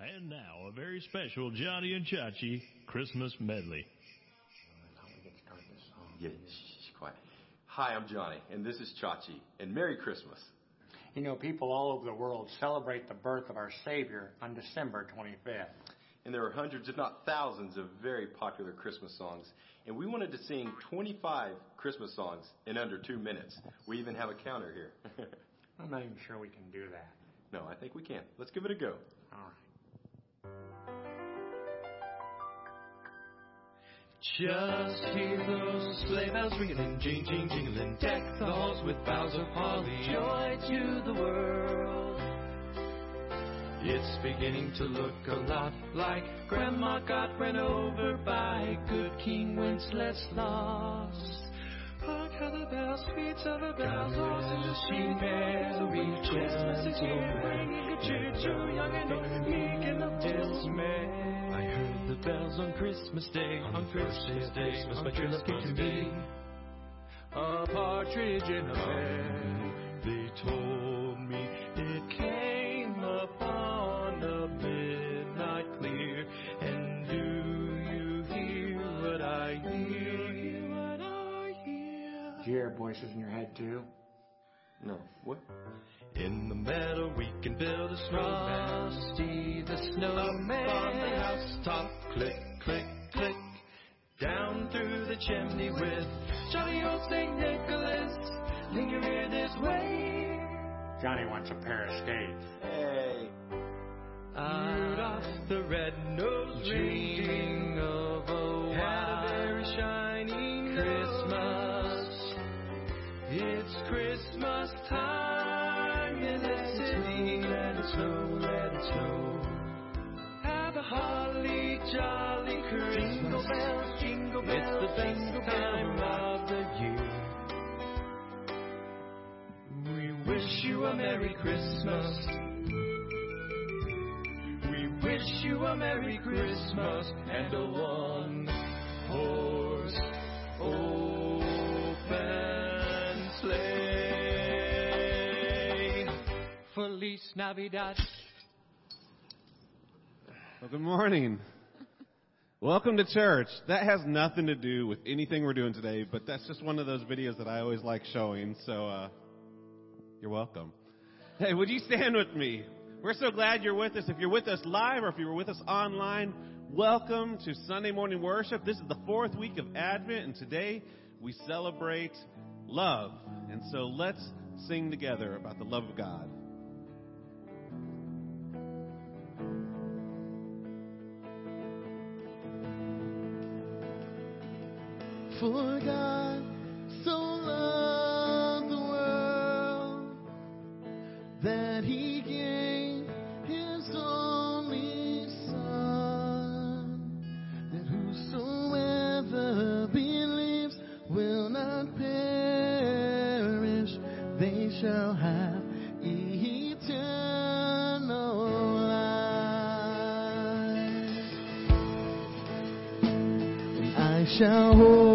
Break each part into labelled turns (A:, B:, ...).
A: And now, a very special Johnny and Chachi Christmas medley.
B: Yeah, shh, quiet. Hi, I'm Johnny, and this is Chachi, and Merry Christmas.
C: You know, people all over the world celebrate the birth of our Savior on December 25th.
B: And there are hundreds, if not thousands, of very popular Christmas songs. And we wanted to sing 25 Christmas songs in under two minutes. We even have a counter here.
C: I'm not even sure we can do that.
B: no, I think we can. Let's give it a go.
C: All right.
D: Just hear those sleigh bells ringing jing, jing, jingling. Deck the halls with boughs of holly. Joy to the world. It's beginning to look a lot like Grandma got run over by good King Wenceslas. The bells, sweet the bells, in the Christmas is here, ringing good cheer to young and old, meek and dismay. I heard the bells on Christmas Day, on Christmas Day, Christmas, but you're looking to me. A partridge in a pear, they told hear?
C: Do you hear voices in your head too?
B: No. What?
D: In the meadow we can build a snowman. Frosty the snowman. Up on the housetop, click, click, click. Down through the chimney with Johnny old St. Nicholas lingering his way.
C: Johnny wants a pair of skates.
B: Hey.
D: Rudolph the red-nosed reindeer of a had a very shiny It's Christmas time in the city. Let it snow, let it snow. Have a holly jolly Christmas. Jingle bells, jingle bells. It's the best time of the year. We wish you a Merry Christmas. We wish you a Merry Christmas and a one horse open Navidad.
E: Well, good morning. Welcome to church. That has nothing to do with anything we're doing today, but that's just one of those videos that I always like showing. So, uh, you're welcome. Hey, would you stand with me? We're so glad you're with us. If you're with us live or if you were with us online, welcome to Sunday morning worship. This is the fourth week of Advent, and today we celebrate love. And so let's sing together about the love of God.
F: For God so loved the world that he gave his only Son, that whosoever believes will not perish, they shall have eternal life. I shall hold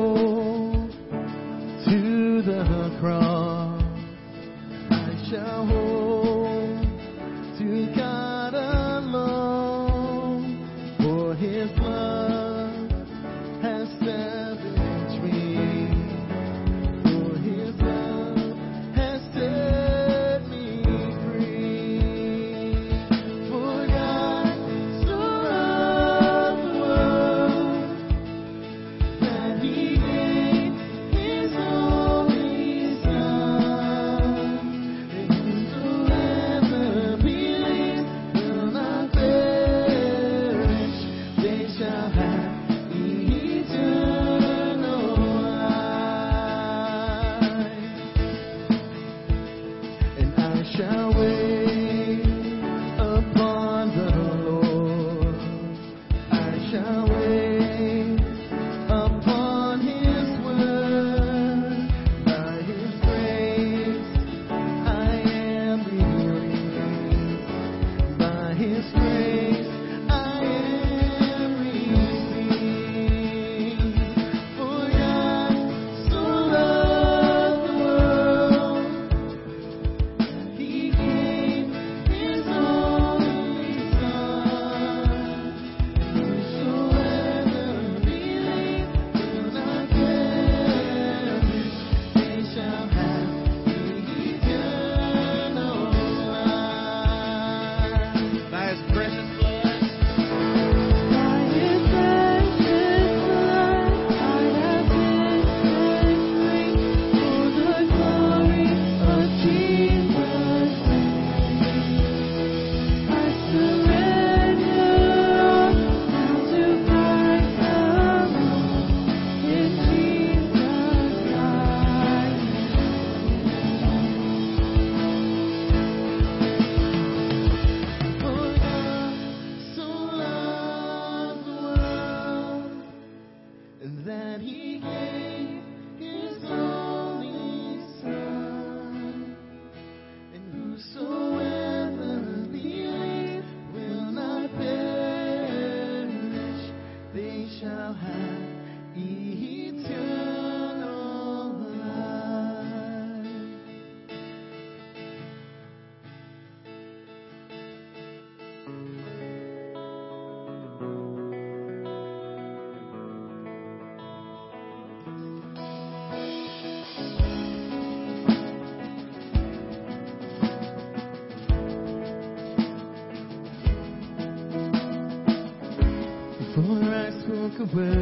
F: spoke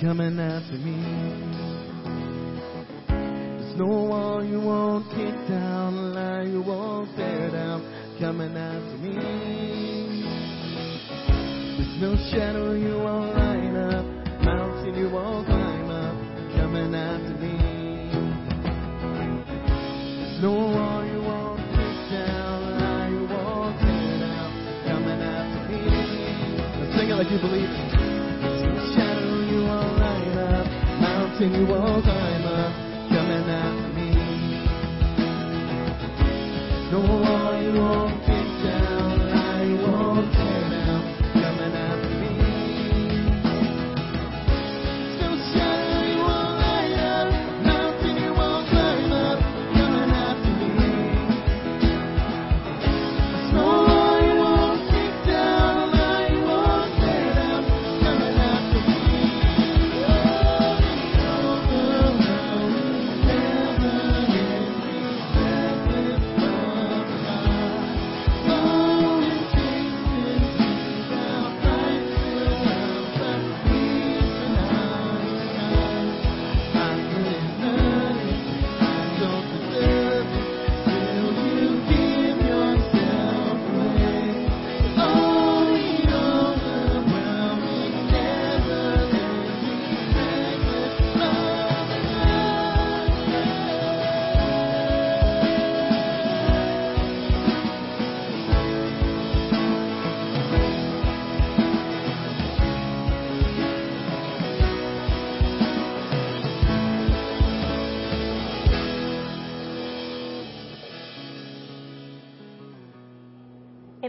F: coming after me.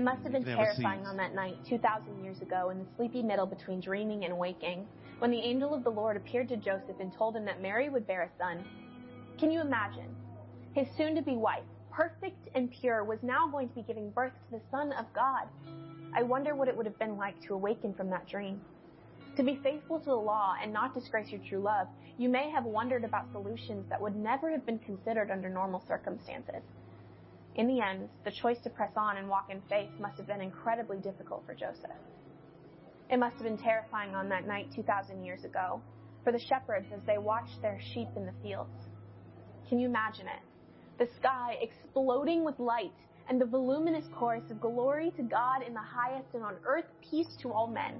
F: It
G: must have been terrifying on that night, 2,000 years ago, in the sleepy middle between dreaming and waking, when the angel of the Lord appeared to Joseph and told him that Mary would bear a son. Can you imagine? His soon to be wife, perfect and pure, was now going to be giving birth to the Son of God. I wonder what it would have been like to awaken from that dream. To be faithful to the law and not disgrace your true love, you may have wondered about solutions that would never have been considered under normal circumstances. In the end, the choice to press on and walk in faith must have been incredibly difficult for Joseph. It must have been terrifying on that night 2,000 years ago for the shepherds as they watched their sheep in the fields. Can you imagine it? The sky exploding with light and the voluminous chorus of glory to God in the highest and on earth peace to all men.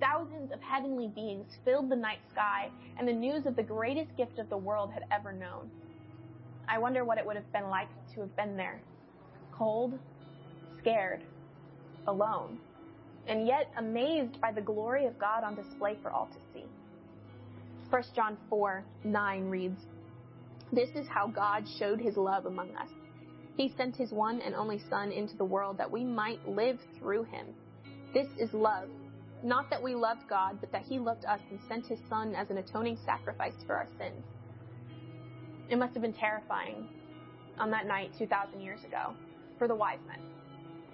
G: Thousands of heavenly beings filled the night sky and the news of the greatest gift of the world had ever known. I wonder what it would have been like to have been there. Cold, scared, alone, and yet amazed by the glory of God on display for all to see. 1 John 4 9 reads, This is how God showed his love among us. He sent his one and only Son into the world that we might live through him. This is love. Not that we loved God, but that he loved us and sent his Son as an atoning sacrifice for our sins. It must have been terrifying on that night 2,000 years ago for the wise men,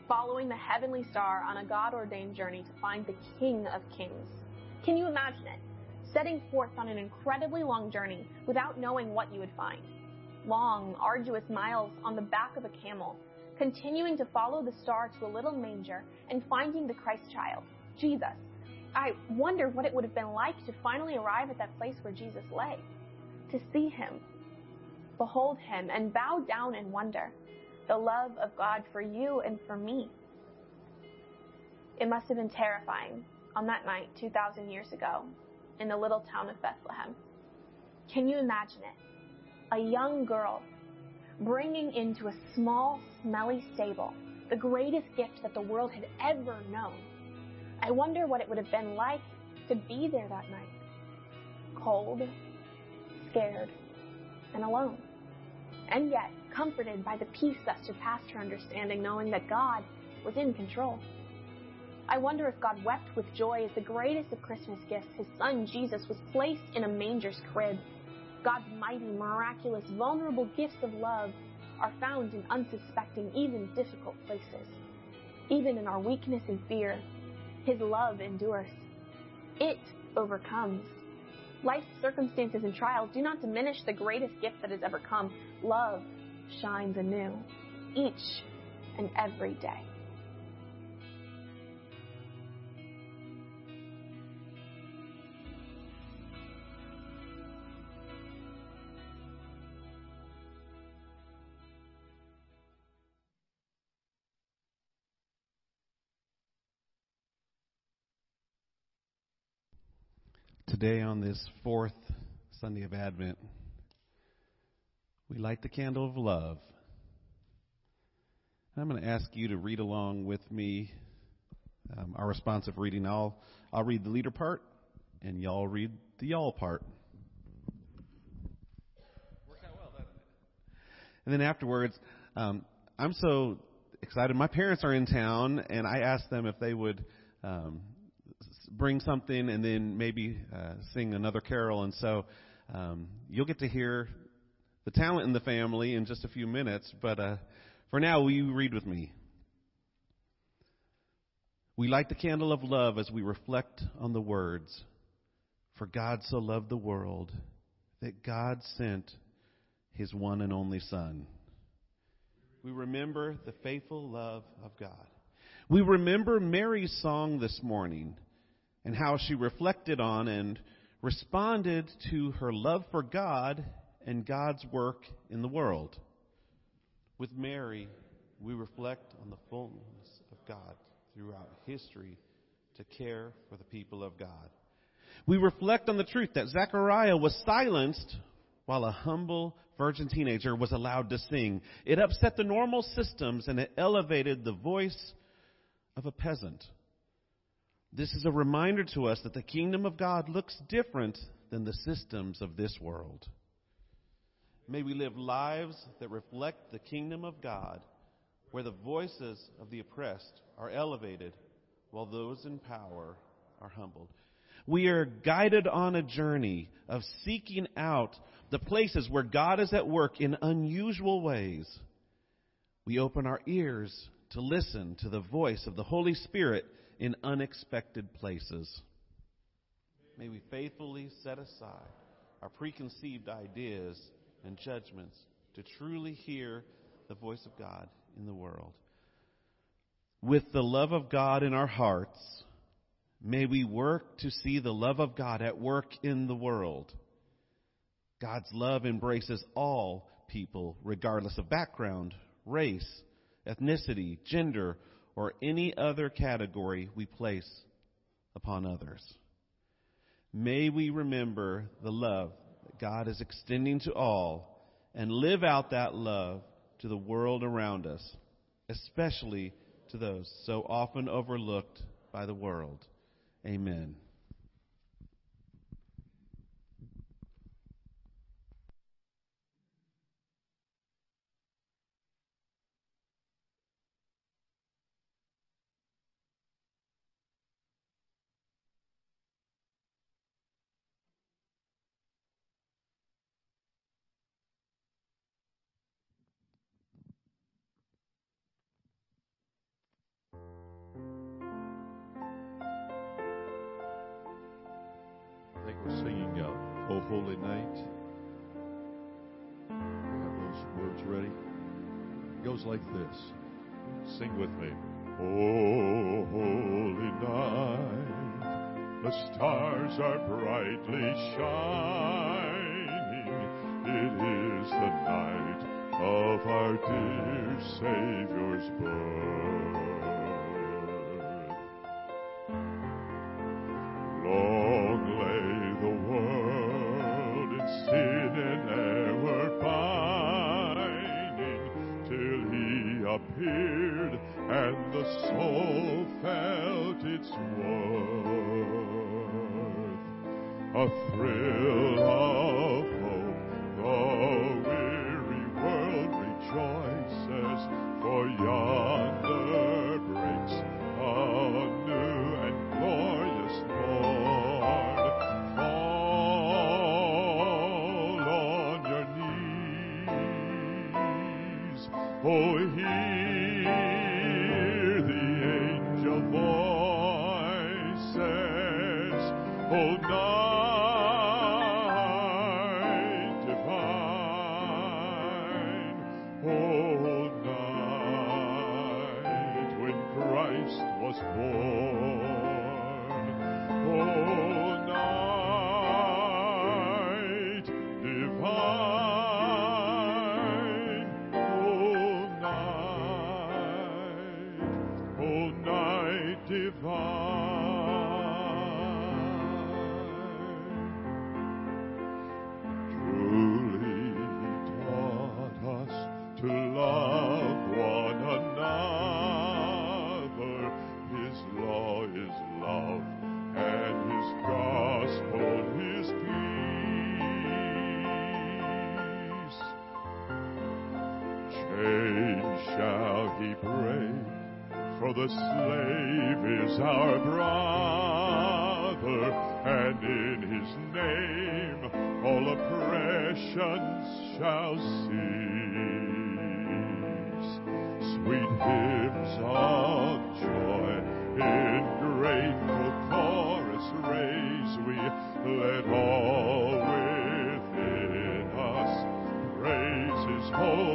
G: following the heavenly star on a God ordained journey to find the King of Kings. Can you imagine it? Setting forth on an incredibly long journey without knowing what you would find. Long, arduous miles on the back of a camel, continuing to follow the star to a little manger and finding the Christ child, Jesus. I wonder what it would have been like to finally arrive at that place where Jesus lay, to see him, behold him, and bow down in wonder, the love of God for you and for me. It must have been terrifying on that night 2,000 years ago in the little town of Bethlehem. Can you imagine it? A young girl bringing into a small, smelly stable the greatest gift that the world had ever known. I wonder what it would have been like to be there that night. Cold, scared, and alone. And yet, comforted by the peace that surpassed her understanding, knowing that God was in control. I wonder if God wept with joy as the greatest of Christmas gifts, his son Jesus, was placed in a manger's crib. God's mighty, miraculous, vulnerable gifts of love are found in unsuspecting, even difficult places. Even in our weakness and fear, his love endures. It overcomes. Life's circumstances and trials do not diminish the greatest gift that has ever come. Love shines anew each and every day.
E: Today, on this fourth Sunday of Advent, we light the candle of love. And I'm going to ask you to read along with me um, our responsive reading. I'll, I'll read the leader part, and y'all read the y'all part. Worked out well, doesn't it? And then afterwards, um, I'm so excited. My parents are in town, and I asked them if they would um, bring something and then maybe uh, sing another carol. And so um, you'll get to hear the talent in the family in just a few minutes. But uh, for now, will you read with me? We light the candle of love as we reflect on the words For God so loved the world that God sent his one and only Son. We remember the faithful love of God. We remember Mary's song this morning and how she reflected on and responded to her love for God and God's work in the world. With Mary, we reflect on the fullness of God throughout history to care for the people of God. We reflect on the truth that Zechariah was silenced while a humble virgin teenager was allowed to sing. It upset the normal systems and it elevated the voice of a peasant. This is a reminder to us that the kingdom of God looks different than the systems of this world. May we live lives that reflect the kingdom of God, where the voices of the oppressed are elevated while those in power are humbled. We are guided on a journey of seeking out the places where God is at work in unusual ways We open our ears to listen to the voice of the Holy Spirit in unexpected places. May we faithfully set aside our preconceived ideas and judgments to truly hear the voice of God in the world. With the love of God in our hearts, may we work to see the love of God at work in the world. God's love embraces all people, regardless of background, race, ethnicity, gender, or any other category we place upon others. May we remember the love that God is extending to all and live out that love to the world around us, especially to those so often overlooked by the world. Amen.
A: Appeared and the soul felt its worth. A thrill of the slave is our brother, and in His name all oppressions shall cease. Sweet hymns of joy in grateful chorus raise we, let all within us praise His holy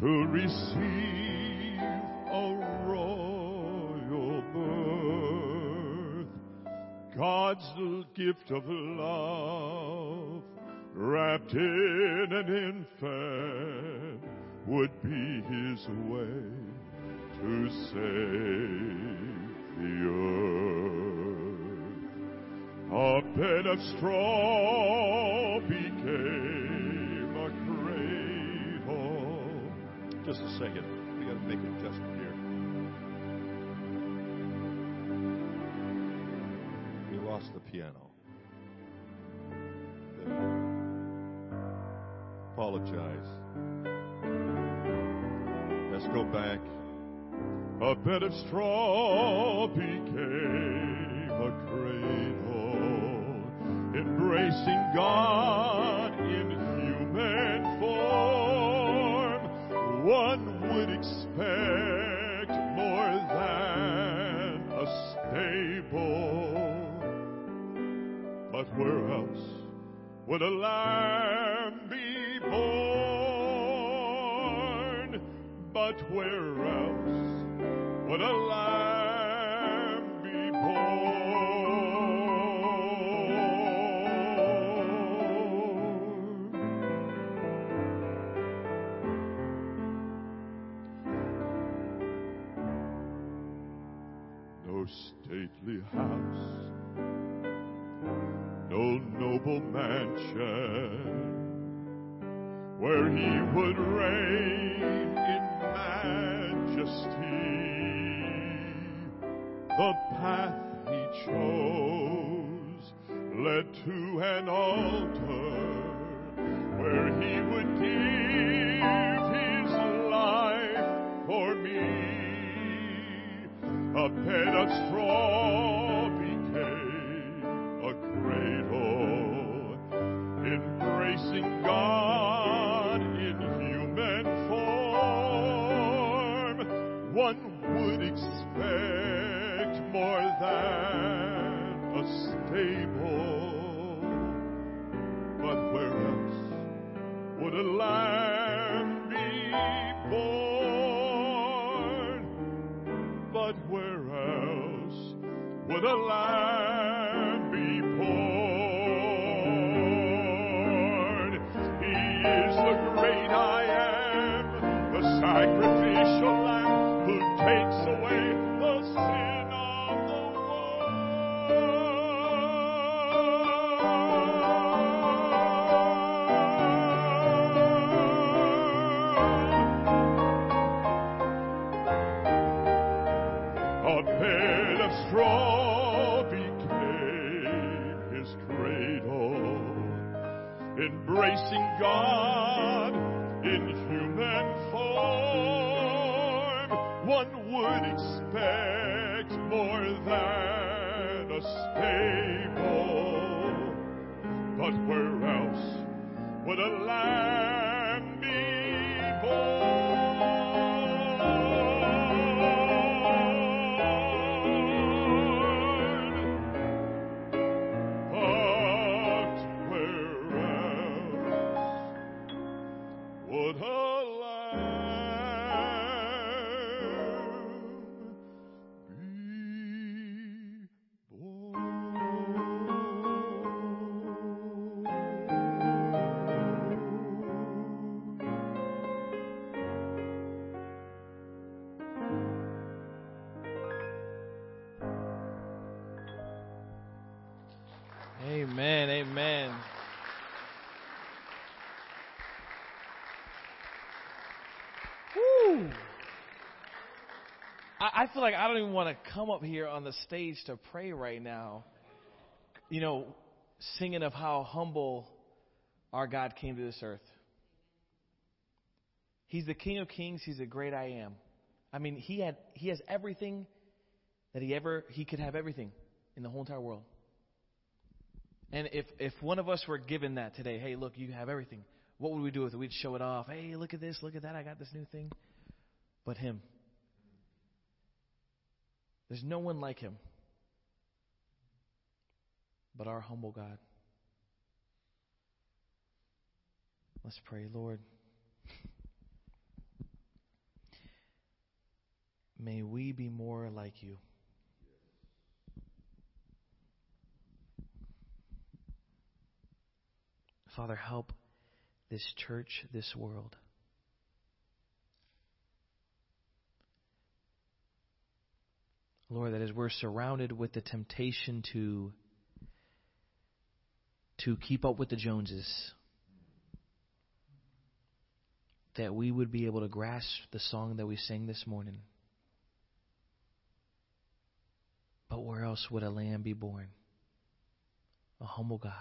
A: to receive a royal birth. God's gift of love, wrapped in an infant, would be his way to save the earth. A bed of straw second. We got to make an adjustment here. We lost the piano. Apologize. Let's go back. A bed of straw became a cradle, embracing God would expect more than a stable. But where else would a lamb be born? But where else would a lamb noble mansion, where he would reign in majesty. The path he chose led to an altar where he would give his life for me. A bed of straw expect more than a stable, but where else would a lamb be born? But where else would a lamb God in human form. One would expect more than a stable, but where else would a lamb
F: I, feel like I don't even want to come up here on the stage to pray right now. You know, singing of how humble our God came to this earth. He's the King of Kings. He's the great I am. I mean, he had he has everything that he ever he could have everything in the whole entire world. And if if one of us were given that today, hey, look, you have everything. What would we do with it? We'd show it off. Hey, look at this, look at that. I got this new thing. But him. There's no one like him. But our humble God. Let's pray, Lord.
H: May we be more like you. Father, help this church, this world. Lord, that as we're surrounded with the temptation to to keep up with the Joneses, that we would be able to grasp the song that we sang this morning. But where else would a lamb be born? A humble God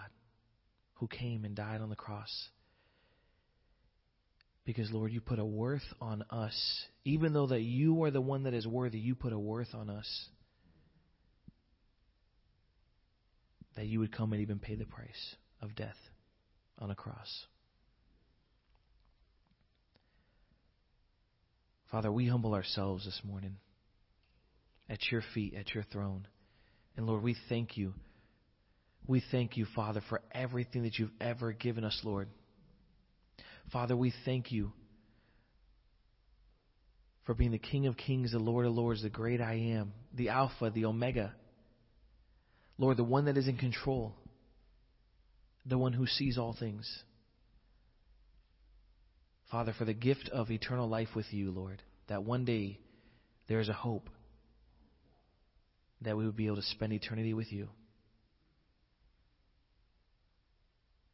H: who came and died on the cross. Because, Lord, you put a worth on us. Even though that you are the one that is worthy, you put a worth on us. That you would come and even pay the price of death on a cross. Father, we humble ourselves this morning at your feet, at your throne. And Lord, we thank you. We thank you, Father, for everything that you've ever given us, Lord. Father, we thank you for being the King of Kings, the Lord of Lords, the great I am, the Alpha, the Omega. Lord, the one that is in control, the one who sees all things. Father, for the gift of eternal life with you, Lord, that one day there is a hope that we would be able to spend eternity with you.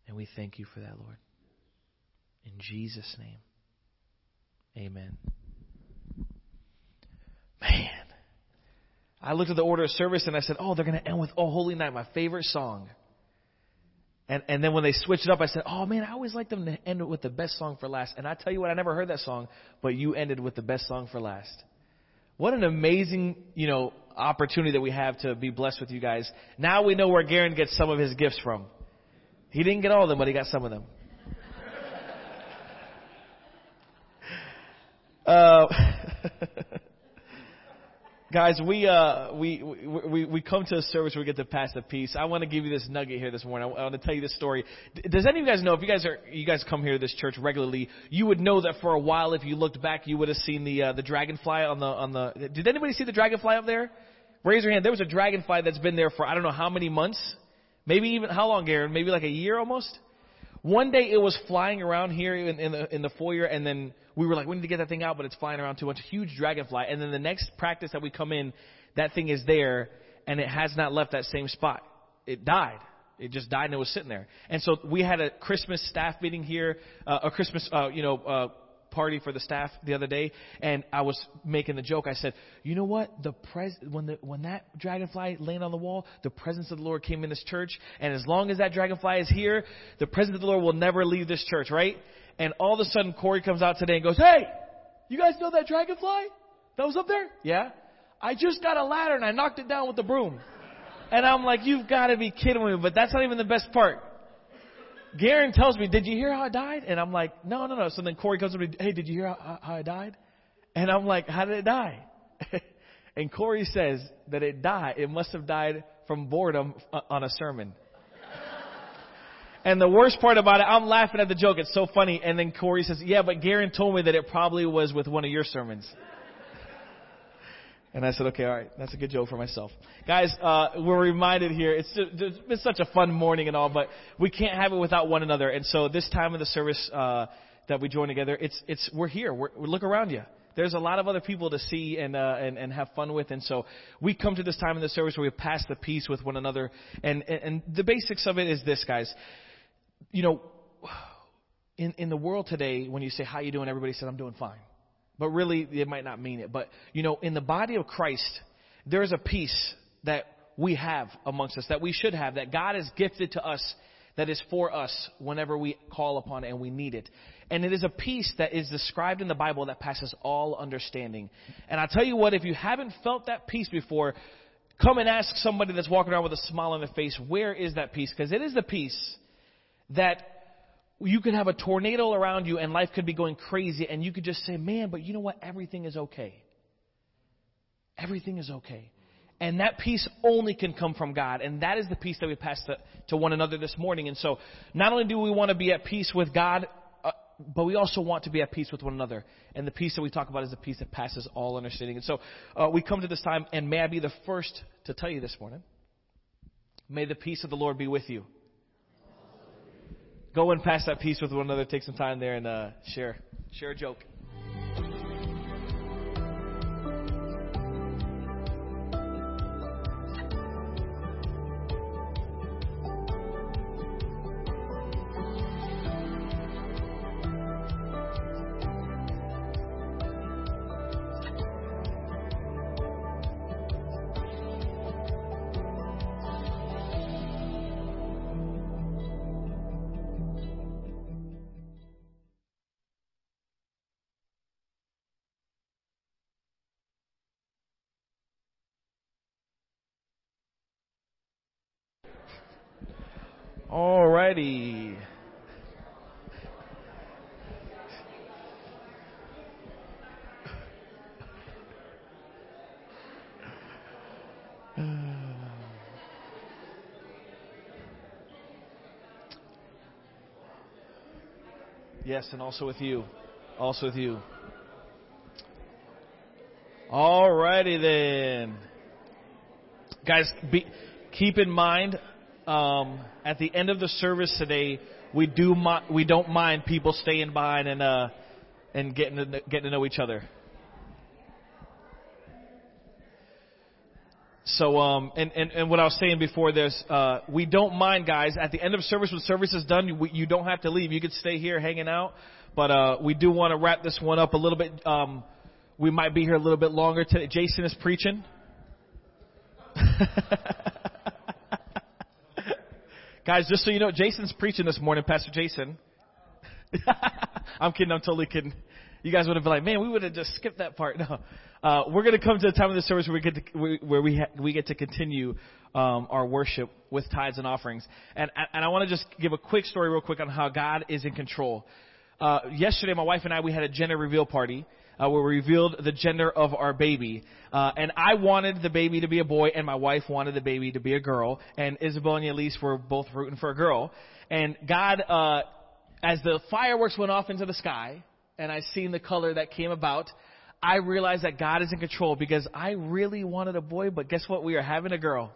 H: And we thank you for that, Lord. In Jesus' name, amen. Man, I looked at the order of service and I said, oh, they're going to end with Oh Holy Night, my favorite song. And, and then when they switched it up, I said, oh man, I always like them to end with the best song for last. And I tell you what, I never heard that song, but you ended with the best song for last. What an amazing, you know, opportunity that we have to be blessed with you guys. Now we know where Garen gets some of his gifts from. He didn't get all of them, but he got some of them. Uh, guys, we, uh, we, we, we come to a service where we get to pass the peace. I want to give you this nugget here this morning. I want to tell you this story. Does any of you guys know, if you guys are, you guys come here to this church regularly, you would know that for a while, if you looked back, you would have seen the, uh, the dragonfly on the, on the, did anybody see the dragonfly up there? Raise your hand. There was a dragonfly that's been there for I don't know how many months. Maybe even, how long, Garen? Maybe like a year almost? One day it was flying around here in, in the in the foyer, and then we were like, we need to get that thing out, but it's flying around too much. Huge dragonfly. And then the next practice that we come in, that thing is there, and it has not left that same spot. It died. It just died and it was sitting there. And so we had a Christmas staff meeting here, uh, a Christmas, uh, you know, uh, party for the staff the other day, and I was making the joke. I said, "You know what? The pres when the when that dragonfly landed on the wall, the presence of the Lord came in this church, and as long as that dragonfly is here, the presence of the Lord will never leave this church, right?" And all of a sudden, Corey comes out today and goes, "Hey, you guys know that dragonfly that was up there? Yeah, I just got a ladder and I knocked it down with the broom." And I'm like, "You've got to be kidding me!" But that's not even the best part. Garen tells me, "Did you hear how I died?" And I'm like, "No, no, no." So then Corey comes to me, "Hey, did you hear how, how I died?" And I'm like, "How did it die?" and Corey says that it died. It must have died from boredom uh, on a sermon. And the worst part about it, I'm laughing at the joke. It's so funny. And then Corey says, "Yeah, but Garen told me that it probably was with one of your sermons." And I said, okay, all right, that's a good joke for myself. Guys, uh, we're reminded here, it's, just, it's been such a fun morning and all, but we can't have it without one another. And so this time of the service, uh, that we join together, it's, it's, we're here. We're, look around you. There's a lot of other people to see and, uh, and, and have fun with. And so we come to this time in the service where we pass the peace with one another. And, and, and the basics of it is this, guys. You know, in, in the world today, when you say, how you doing? Everybody says, I'm doing fine but really it might not mean it. But, you know, in the body of Christ, there is a peace that we have amongst us, that we should have, that God has gifted to us, that is for us whenever we call upon it and we need it. And it is a peace that is described in the Bible that passes all understanding. And I tell you what, if you haven't felt that peace before, come and ask somebody that's walking around with a smile on their face, where is that peace? Because it is the peace that you could have a tornado around you and life could be going crazy and you could just say, man, but you know what? Everything is okay. Everything is okay. And that peace only can come from God. And that is the peace that we pass to, to one another this morning. And so, not only do we want to be at peace with God uh, but we also want to be at peace with one another. And the peace that we talk about is the peace that passes all understanding. And so uh, we come to this time, and may I be the first to tell you this morning. May the peace of the Lord be with you. Go and pass that peace with one another. Take some time there and uh, share share a joke. Alrighty. Yes, and also with you. Also with you. Alrighty then. Guys, be, keep in mind, um, at the end of the service today, we do mi- we don't mind people staying behind and uh, and getting to, getting to know each other. So um and, and, and what I was saying before this, uh, we don't mind guys. At the end of service, when service is done, you, you don't have to leave. You could stay here hanging out. But uh, we do want to wrap this one up a little bit. Um, we might be here a little bit longer today. Jason is preaching. Guys, just so you know, Jason's preaching this morning, Pastor Jason. I'm kidding, I'm totally kidding. You guys would have been like, man, we would have just skipped that part. No. Uh, we're going to come to the time of the service where we get to, where we, ha- we get to continue um, our worship with tithes and offerings. And, and I want to just give a quick story real quick on how God is in control. Uh, yesterday, my wife and I, we had a gender reveal party uh, where we revealed the gender of our baby. Uh, and I wanted the baby to be a boy, and my wife wanted the baby to be a girl. And Isabel and Elise were both rooting for a girl. And God, uh, as the fireworks went off into the sky, and I seen the color that came about, I realized that God is in control because I really wanted a boy, but guess what? We are having a girl.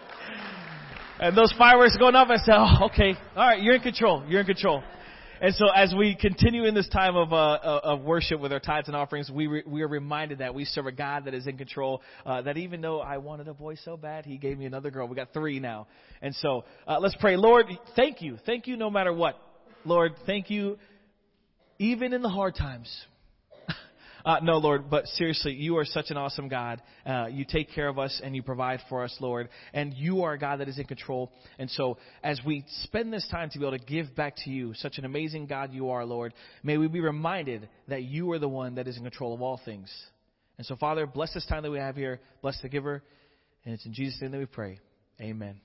H: and those fireworks going off, I said, oh, okay, all right, you're in control. You're in control. And so as we continue in this time of, uh, of worship with our tithes and offerings, we, re- we are reminded that we serve a God that is in control, uh, that even though I wanted a boy so bad, he gave me another girl. We got three now. And so, uh, let's pray. Lord, thank you. Thank you no matter what. Lord, thank you even in the hard times. Uh, no, Lord, but seriously, you are such an awesome God. Uh, you take care of us and you provide for us, Lord. And you are a God that is in control. And so, as we spend this time to be able to give back to you, such an amazing God you are, Lord, may we be reminded that you are the one that is in control of all things. And so, Father, bless this time that we have here. Bless the giver. And it's in Jesus' name that we pray. Amen.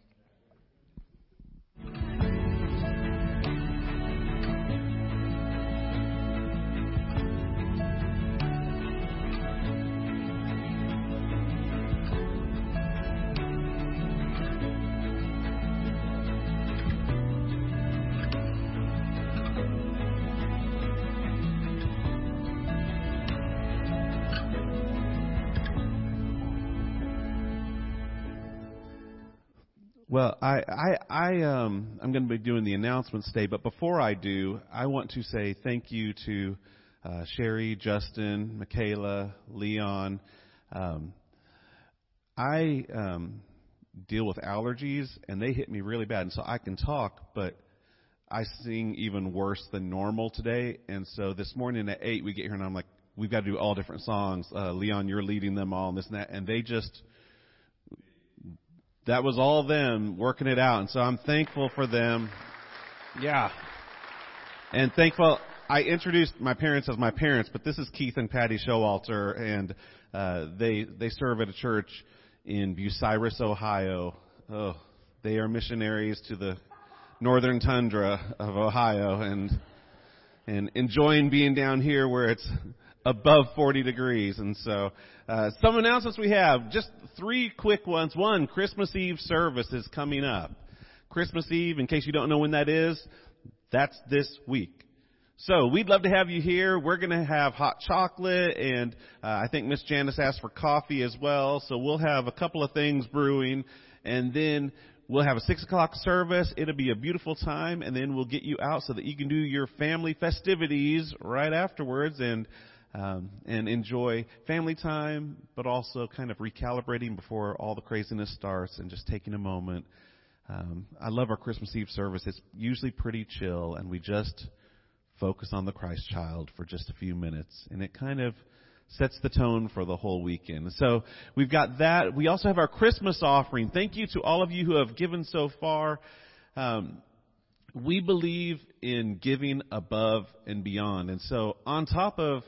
E: Well, I, I, I, um, I'm going to be doing the announcements today, but before I do, I want to say thank you to uh, Sherry, Justin, Michaela, Leon. Um, I um, deal with allergies, and they hit me really bad, and so I can talk, but I sing even worse than normal today. And so this morning at eight, we get here, and I'm like, we've got to do all different songs. Uh, Leon, you're leading them all, and this and that, and they just that was all them working it out. And so I'm thankful for them. Yeah. And thankful. I introduced my parents as my parents, but this is Keith and Patty Showalter, and uh, they they serve at a church in Bucyrus, Ohio. Oh, they are missionaries to the northern tundra of Ohio, and and enjoying being down here where it's above 40 degrees. And so, uh, some announcements we have. Just three quick ones. One, Christmas Eve service is coming up. Christmas Eve, in case you don't know when that is, that's this week. So we'd love to have you here. We're going to have hot chocolate, and uh, I think Miss Janice asked for coffee as well. So we'll have a couple of things brewing, and then we'll have a six o'clock service. It'll be a beautiful time, and then we'll get you out so that you can do your family festivities right afterwards, and um, and enjoy family time, but also kind of recalibrating before all the craziness starts, and just taking a moment. Um, I love our Christmas Eve service. It's usually pretty chill, and we just focus on the Christ child for just a few minutes. And it kind of sets the tone for the whole weekend. So we've got that. We also have our Christmas offering. Thank you to all of you who have given so far. Um, we believe in giving above and beyond. And so on top of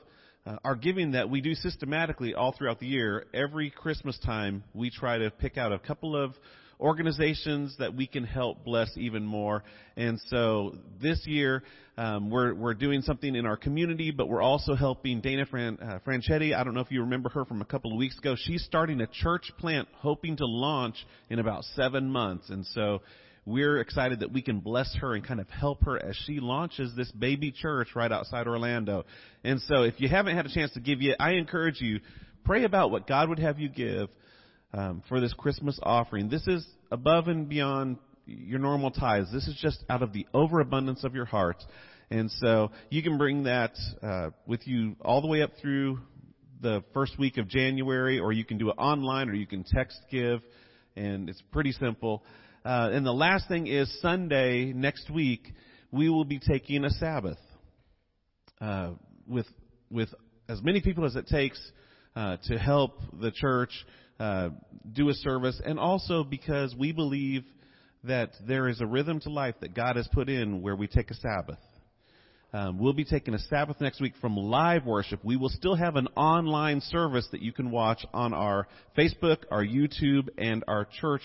E: uh, our giving that we do systematically all throughout the year, every Christmas time we try to pick out a couple of organizations that we can help bless even more. And so this year, um, we're we're doing something in our community, but we're also helping Dana Fran, uh, Franchetti. I don't know if you remember her from a couple of weeks ago. She's starting a church plant, hoping to launch in about seven months, and so. We're excited that we can bless her and kind of help her as she launches this baby church right outside Orlando. And so if you haven't had a chance to give yet, I encourage you, pray about what God would have you give um, for this Christmas offering. This is above and beyond your normal tithes. This is just out of the overabundance of your heart. And so you can bring that uh, with you all the way up through the first week of January, or you can do it online, or you can text give, and it's pretty simple. Uh, and the last thing is Sunday next week, we will be taking a Sabbath uh, with with as many people as it takes uh, to help the church uh, do a service, and also because we believe that there is a rhythm to life that God has put in where we take a Sabbath. Um, we'll be taking a Sabbath next week from live worship. We will still have an online service that you can watch on our Facebook, our YouTube, and our church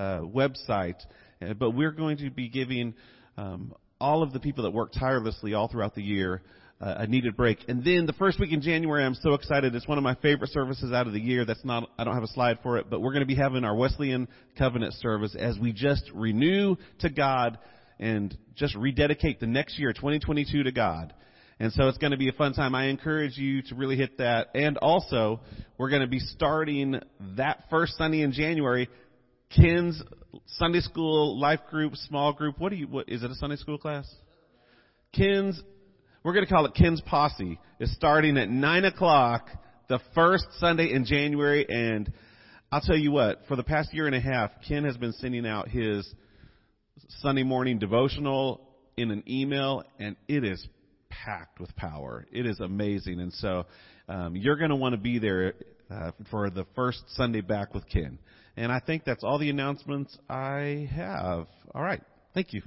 E: uh, website. Uh, but we're going to be giving um, all of the people that work tirelessly all throughout the year uh, a needed break. And then the first week in January, I'm so excited. It's one of my favorite services out of the year. That's not, I don't have a slide for it, but we're going to be having our Wesleyan Covenant service as we just renew to God and just rededicate the next year, 2022 to God. And so it's going to be a fun time. I encourage you to really hit that. And also, we're going to be starting that first Sunday in January, Ken's Sunday school life group, small group. What do you, what, is it a Sunday school class? Ken's we're going to call it Ken's Posse. Is starting at 9 o'clock the first Sunday in January. And I'll tell you what, for the past year and a half, Ken has been sending out his Sunday morning devotional in an email, and it is packed with power. It is amazing. And so um, you're going to want to be there uh, for the first Sunday back with Ken. And I think that's all the announcements I have. All right. Thank you.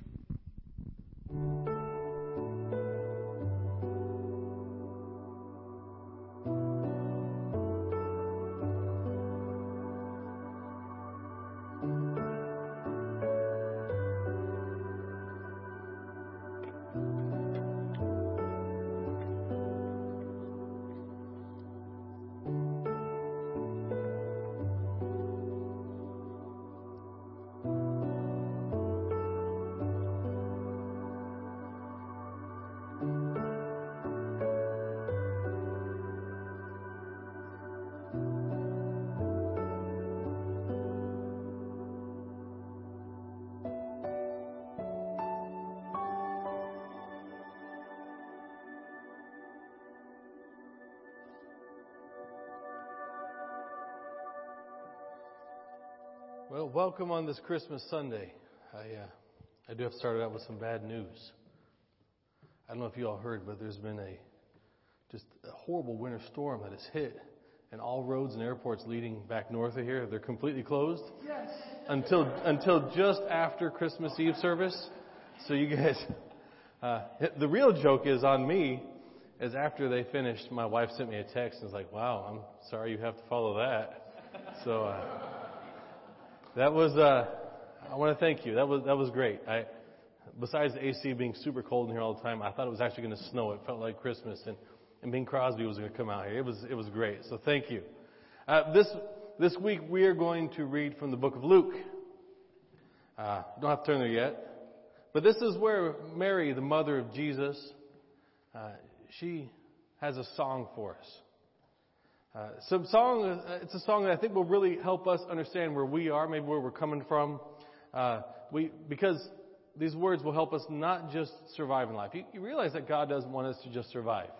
I: Well, welcome on this Christmas Sunday. I, uh, I do have to start out with some bad news. I don't know if you all heard, but there's been a just a horrible winter storm that has hit, and all roads and airports leading back north of here they're completely closed yes. until until just after Christmas Eve service. So you guys, uh, the real joke is on me. Is after they finished, my wife sent me a text and was like, "Wow, I'm sorry you have to follow that." So. Uh, that was, uh, I want to thank you. That was, that was great. I, besides the AC being super cold in here all the time, I thought it was actually going to snow. It felt like Christmas, and, and Bing Crosby was going to come out here. It was, it was great. So thank you. Uh, this, this week we are going to read from the book of Luke. Uh, don't have to turn there yet. But this is where Mary, the mother of Jesus, uh, she has a song for us. Uh, some song, uh, it's a song that I think will really help us understand where we are, maybe where we're coming from. Uh, we, because these words will help us not just survive in life. You, you realize that God doesn't want us to just survive.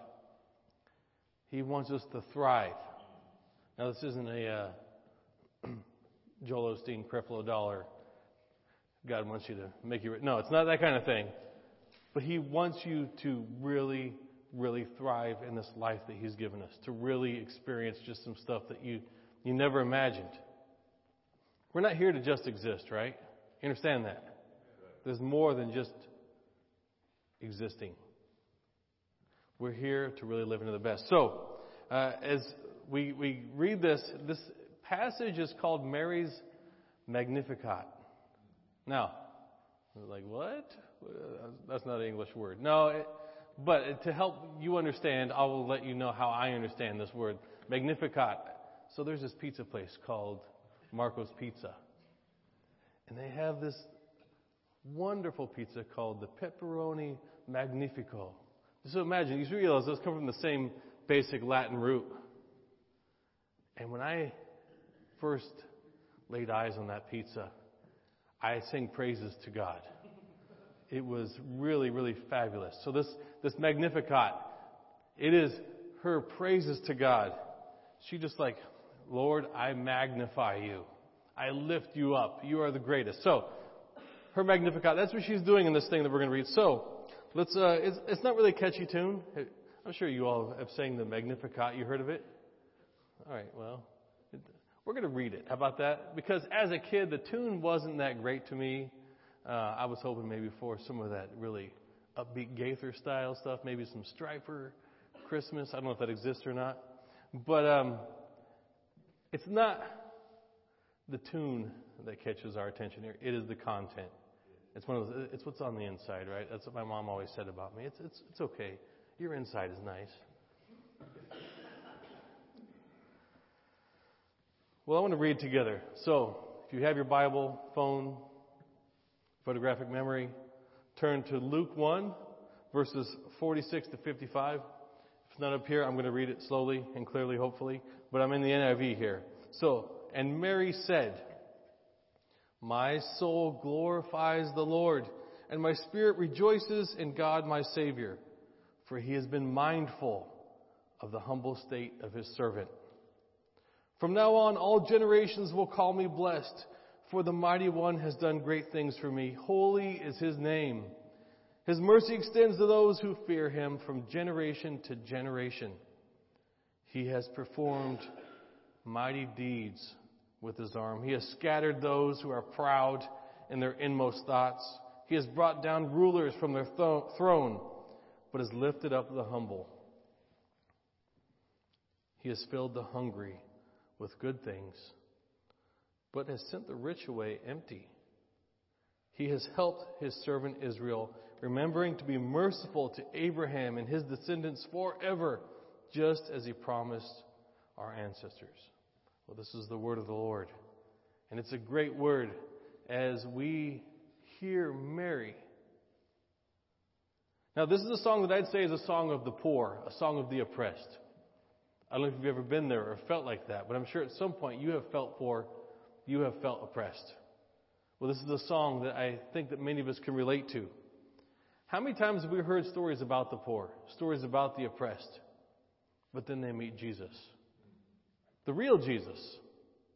I: He wants us to thrive. Now, this isn't a uh, Joel Osteen Creflo Dollar. God wants you to make you. No, it's not that kind of thing. But He wants you to really really thrive in this life that He's given us, to really experience just some stuff that you, you never imagined. We're not here to just exist, right? You understand that? There's more than just existing. We're here to really live into the best. So, uh, as we, we read this, this passage is called Mary's Magnificat. Now, like, what? That's not an English word. No, it, but to help you understand, I will let you know how I understand this word. Magnificat. So there's this pizza place called Marco's Pizza. And they have this wonderful pizza called the Pepperoni Magnifico. So imagine, you realize those come from the same basic Latin root. And when I first laid eyes on that pizza, I sang praises to God. It was really, really fabulous. So this, this Magnificat, it is her praises to God. She just like, Lord, I magnify you. I lift you up. You are the greatest. So, her Magnificat, that's what she's doing in this thing that we're going to read. So, let's, uh, it's, it's not really a catchy tune. I'm sure you all have sang the Magnificat. You heard of it? All right, well, we're going to read it. How about that? Because as a kid, the tune wasn't that great to me. Uh, I was hoping maybe for some of that really upbeat Gaither style stuff, maybe some Stryper Christmas. I don't know if that exists or not. But um, it's not the tune that catches our attention here. It is the content. It's one of those, it's what's on the inside, right? That's what my mom always said about me. It's, it's, it's okay. Your inside is nice. Well, I want to read together. So, if you have your Bible, phone, photographic memory, turn to Luke 1, verses 46 to 55. If it's not up here, I'm going to read it slowly and clearly, hopefully, but I'm in the NIV here. So, and Mary said, My soul glorifies the Lord, and my spirit rejoices in God my Savior, for he has been mindful of the humble state of his servant. From now on, all generations will call me blessed for the mighty one has done great things for me. Holy is his name. His mercy extends to those who fear him from generation to generation. He has performed mighty deeds with his arm. He has scattered those who are proud in their inmost thoughts. He has brought down rulers from their th- throne, but has lifted up the humble. He has filled the hungry with good things but has sent the rich away empty. He has helped his servant Israel, remembering to be merciful to Abraham and his descendants forever, just as he promised our ancestors. Well, this is the word of the Lord. And it's a great word as we hear Mary. Now, this is a song that I'd say is a song of the poor, a song of the oppressed. I don't know if you've ever been there or felt like that, but I'm sure at some point you have felt for you have felt oppressed. Well, this is a song that I think that many of us can relate to. How many times have we heard stories about the poor, stories about the oppressed, but then they meet Jesus? The real Jesus.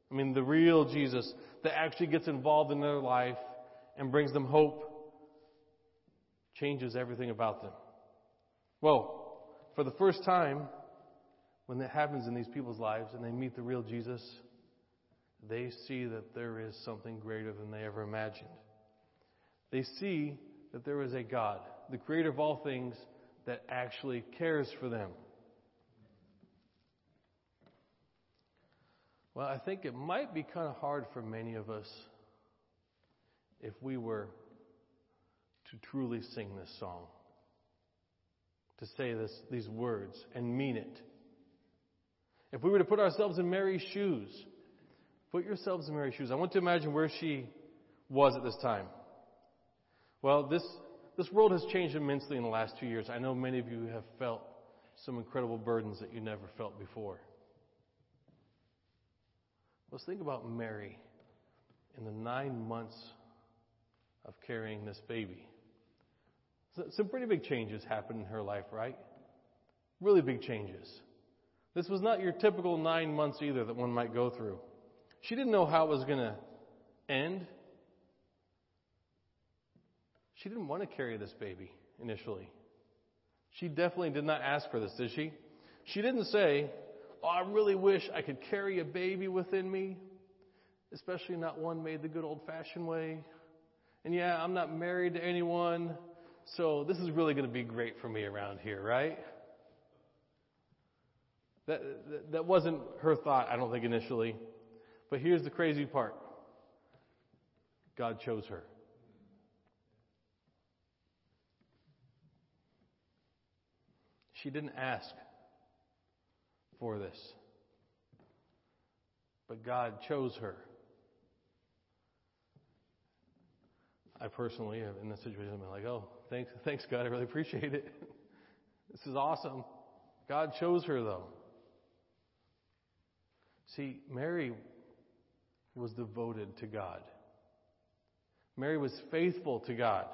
I: I mean, the real Jesus that actually gets involved in their life and brings them hope, changes everything about them. Well, for the first time, when that happens in these people's lives and they meet the real Jesus, they see that there is something greater than they ever imagined. They see that there is a God, the creator of all things, that actually cares for them. Well, I think it might be kind of hard for many of us if we were to truly sing this song, to say this, these words and mean it. If we were to put ourselves in Mary's shoes, Put yourselves in Mary's shoes. I want to imagine where she was at this time. Well, this This world has changed immensely in the last two years. I know many of you have felt some incredible burdens that you never felt before. Let's think about Mary in the nine months of carrying this baby. Some pretty big changes happened in her life, right? Really big changes. This was not your typical nine months either that one might go through. She didn't know how it was going to end. She didn't want to carry this baby initially. She definitely did not ask for this, did she? She didn't say, Oh, I really wish I could carry a baby within me, especially not one made the good old fashioned way. And yeah, I'm not married to anyone, so this is really going to be great for me around here, right? That, that, that wasn't her thought, I don't think, initially. But here's the crazy part God chose her. She didn't ask for this. But God chose her. I personally, have in this situation, I'm like, oh, thanks, thanks God, I really appreciate it. this is awesome. God chose her, though. See, Mary was devoted to God. Mary was faithful to God.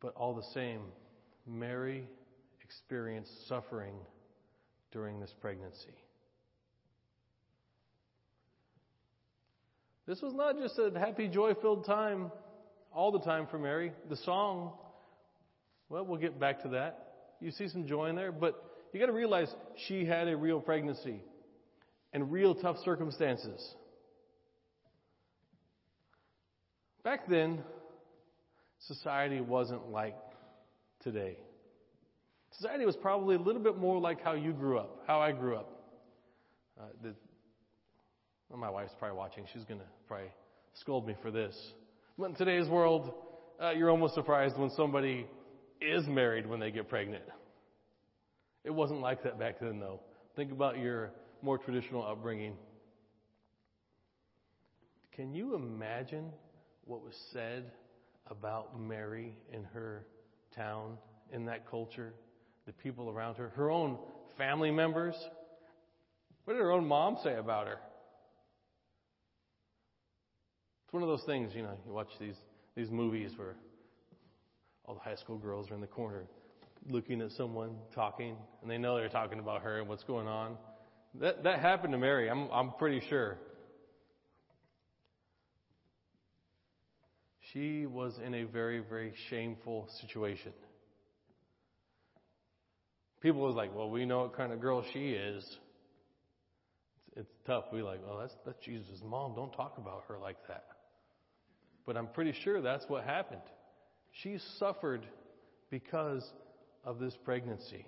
I: But all the same, Mary experienced suffering during this pregnancy. This was not just a happy, joy filled time all the time for Mary. The song, well, we'll get back to that. You see some joy in there, but you got to realize she had a real pregnancy and real tough circumstances. Back then, society wasn't like today. Society was probably a little bit more like how you grew up, how I grew up. Uh, the, well, my wife's probably watching. She's going to probably scold me for this. But in today's world, uh, you're almost surprised when somebody is married when they get pregnant. It wasn't like that back then, though. Think about your more traditional upbringing. Can you imagine what was said about Mary in her town, in that culture, the people around her, her own family members? What did her own mom say about her? It's one of those things, you know, you watch these, these movies where all the high school girls are in the corner looking at someone talking, and they know they're talking about her and what's going on. That, that happened to Mary, I'm, I'm pretty sure. She was in a very, very shameful situation. People was like, well, we know what kind of girl she is. It's, it's tough. We like, well, that's, that's Jesus' mom. Don't talk about her like that. But I'm pretty sure that's what happened. She suffered because of this pregnancy.